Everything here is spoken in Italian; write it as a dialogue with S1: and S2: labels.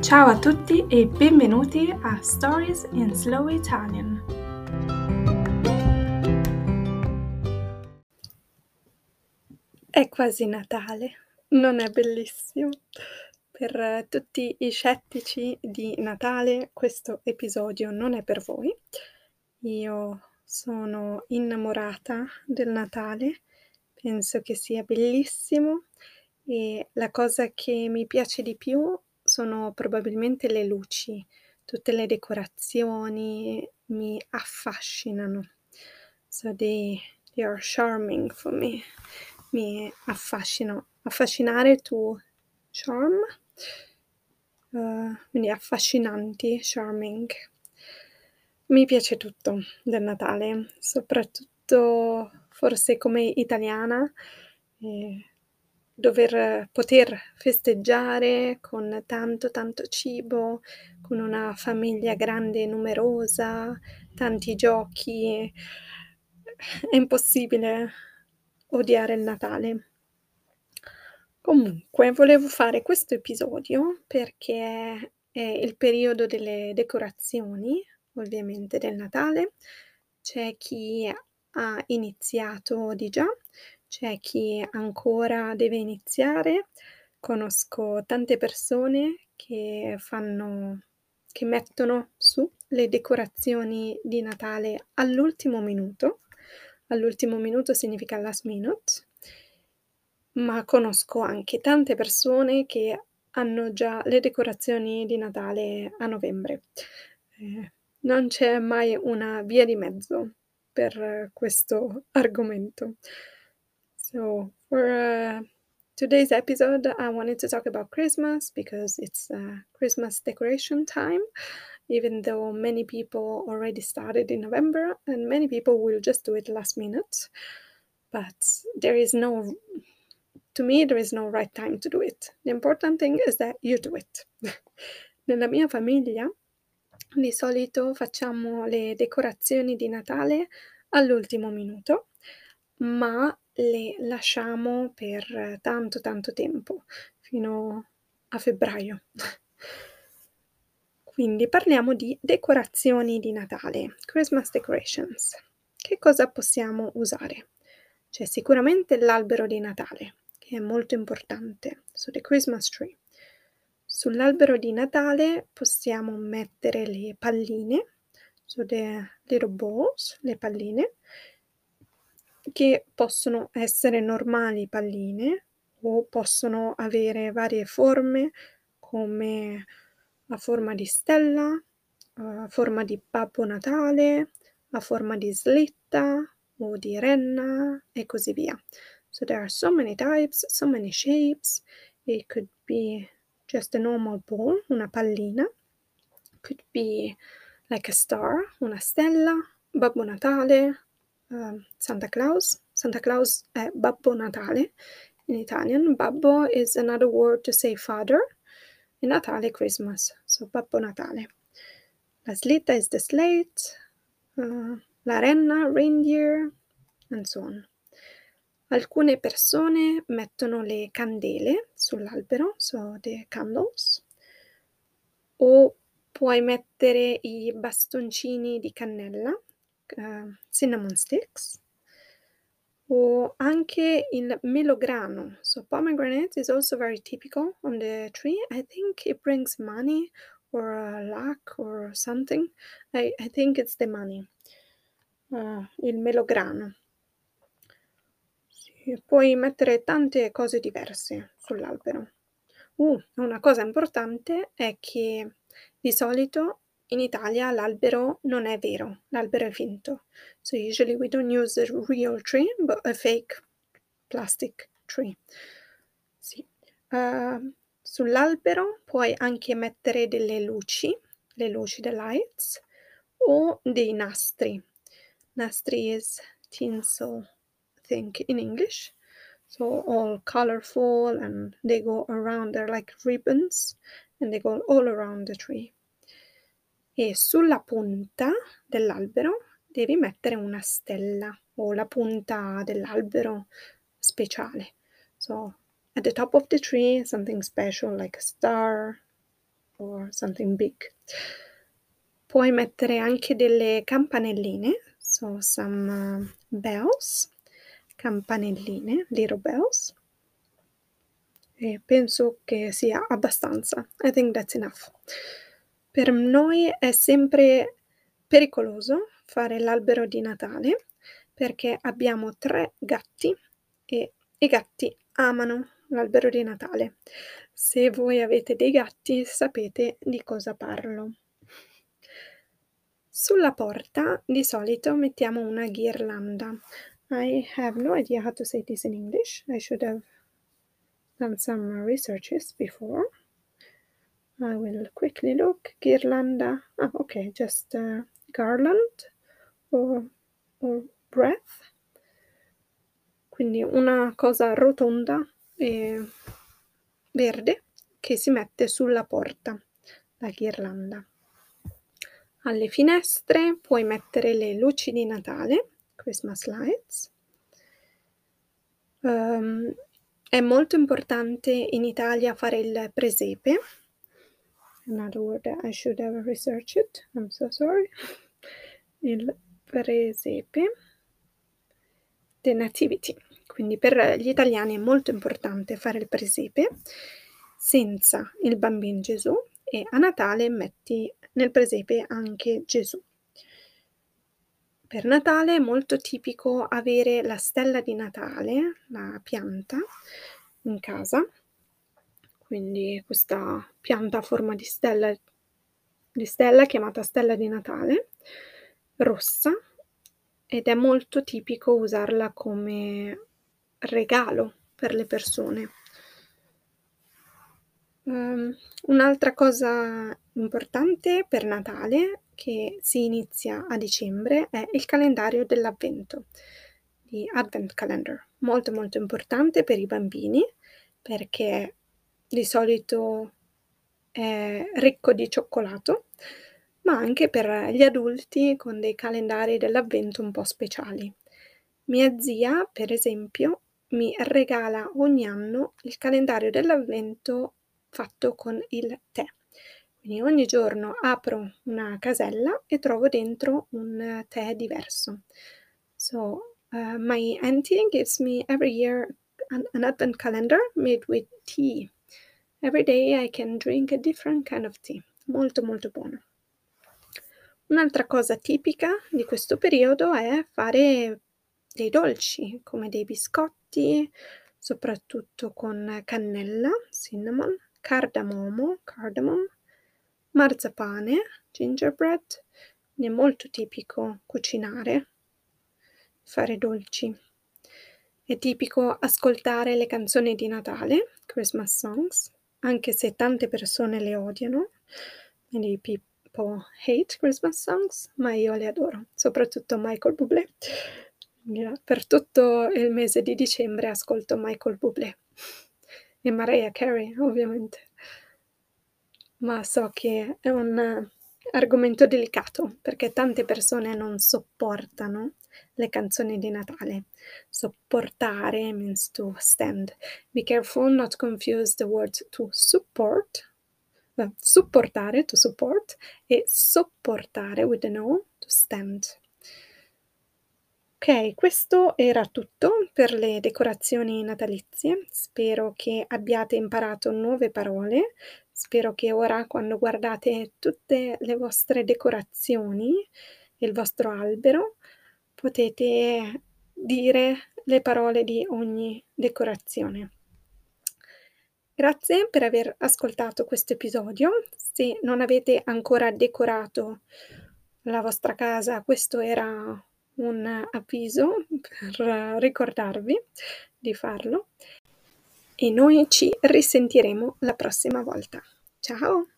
S1: Ciao a tutti e benvenuti a Stories in Slow Italian. È quasi Natale, non è bellissimo? Per tutti i scettici di Natale questo episodio non è per voi. Io sono innamorata del Natale, penso che sia bellissimo e la cosa che mi piace di più sono probabilmente le luci, tutte le decorazioni mi affascinano. So they, they are charming for me. Mi affascinano. Affascinare tu charm, uh, quindi affascinanti, charming. Mi piace tutto del Natale, soprattutto forse come italiana, eh, dover poter festeggiare con tanto tanto cibo, con una famiglia grande e numerosa, tanti giochi. È impossibile odiare il Natale. Comunque, volevo fare questo episodio perché è il periodo delle decorazioni, ovviamente del Natale. C'è chi ha iniziato di già, c'è chi ancora deve iniziare. Conosco tante persone che fanno che mettono su le decorazioni di Natale all'ultimo minuto. All'ultimo minuto significa last minute. Ma conosco anche tante persone che hanno già le decorazioni di Natale a novembre. Eh, non c'è mai una via di mezzo per questo argomento. So, for uh, today's episode, I wanted to talk about Christmas because it's uh, Christmas decoration time, even though many people already started in November and many people will just do it last minute. But there is no, to me, there is no right time to do it. The important thing is that you do it. Nella mia famiglia di solito facciamo le decorazioni di Natale all'ultimo minuto, ma le lasciamo per tanto tanto tempo, fino a febbraio. Quindi parliamo di decorazioni di Natale, Christmas decorations. Che cosa possiamo usare? C'è sicuramente l'albero di Natale, che è molto importante, so the Christmas tree. Sull'albero di Natale possiamo mettere le palline, so the little balls, le palline, che possono essere normali palline o possono avere varie forme come a forma di stella, a forma di Babbo Natale, a forma di slitta o di renna e così via. So there are so many types, so many shapes. It could be just a normal ball, una pallina. Could be like a star, una stella, Babbo Natale, uh, Santa Claus. Santa Claus è Babbo Natale in Italian. Babbo is another word to say father. E Natale Christmas, so Babbo Natale. La slitta is the slate, uh, la renna, reindeer, and so on. Alcune persone mettono le candele sull'albero, so the candles, o puoi mettere i bastoncini di cannella, uh, cinnamon sticks, o anche il melograno. So pomegranate is also very typical on the tree. I think it brings money or uh, luck or something. I, I think it's the money. Uh, il melograno. Sì, puoi mettere tante cose diverse sull'albero. Uh, una cosa importante è che di solito in Italia l'albero non è vero, l'albero è finto. So usually we don't use a real tree, but a fake plastic tree. Sì. Uh, sull'albero puoi anche mettere delle luci, le luci, the lights, o dei nastri. Nastri is tinsel, I think, in English. So all colorful and they go around, they're like ribbons and they go all around the tree e sulla punta dell'albero devi mettere una stella o la punta dell'albero speciale. So at the top of the tree something special like a star or something big. Puoi mettere anche delle campanelline, so some uh, bells, campanelline, little bells. E penso che sia abbastanza. I think that's enough. Per noi è sempre pericoloso fare l'albero di Natale perché abbiamo tre gatti e i gatti amano l'albero di Natale. Se voi avete dei gatti sapete di cosa parlo. Sulla porta di solito mettiamo una ghirlanda. I have no idea how to say this in English. I should have done some researches before. I will quickly look. Ghirlanda. Ah, okay, just uh, garland or, or breath. Quindi una cosa rotonda e verde che si mette sulla porta, la ghirlanda. Alle finestre puoi mettere le luci di Natale, Christmas lights. Um, è molto importante in Italia fare il presepe. Another word that I should have researched. I'm so sorry. Il presepe. The nativity. Quindi per gli italiani è molto importante fare il presepe senza il bambino Gesù e a Natale metti nel presepe anche Gesù. Per Natale è molto tipico avere la stella di Natale, la pianta, in casa. Quindi questa pianta a forma di stella, di stella chiamata stella di Natale, rossa, ed è molto tipico usarla come regalo per le persone. Um, un'altra cosa importante per Natale che si inizia a dicembre è il calendario dell'avvento, di Advent Calendar, molto molto importante per i bambini perché di solito è ricco di cioccolato, ma anche per gli adulti con dei calendari dell'avvento un po' speciali. Mia zia, per esempio, mi regala ogni anno il calendario dell'avvento fatto con il tè. Quindi ogni giorno apro una casella e trovo dentro un tè diverso. So uh, my auntie gives me every year an, an advent calendar made with tea. Every day I can drink a different kind of tea. Molto molto buono. Un'altra cosa tipica di questo periodo è fare dei dolci come dei biscotti, soprattutto con cannella, cinnamon, cardamomo, cardamom, marzapane, gingerbread. È molto tipico cucinare, fare dolci. È tipico ascoltare le canzoni di Natale, Christmas songs, anche se tante persone le odiano. Many people hate Christmas songs, ma io le adoro, soprattutto Michael Bublé. Per tutto il mese di dicembre ascolto Michael Bublé e Mariah Carey, ovviamente. Ma so che è un argomento delicato perché tante persone non sopportano le canzoni di Natale. Sopportare means to stand. Be careful not confuse the words to support, uh, supportare, to support, e sopportare with the no, to stand. Ok, questo era tutto per le decorazioni natalizie. Spero che abbiate imparato nuove parole. Spero che ora, quando guardate tutte le vostre decorazioni, il vostro albero, potete dire le parole di ogni decorazione. Grazie per aver ascoltato questo episodio. Se non avete ancora decorato la vostra casa, questo era un avviso per ricordarvi di farlo e noi ci risentiremo la prossima volta. Ciao!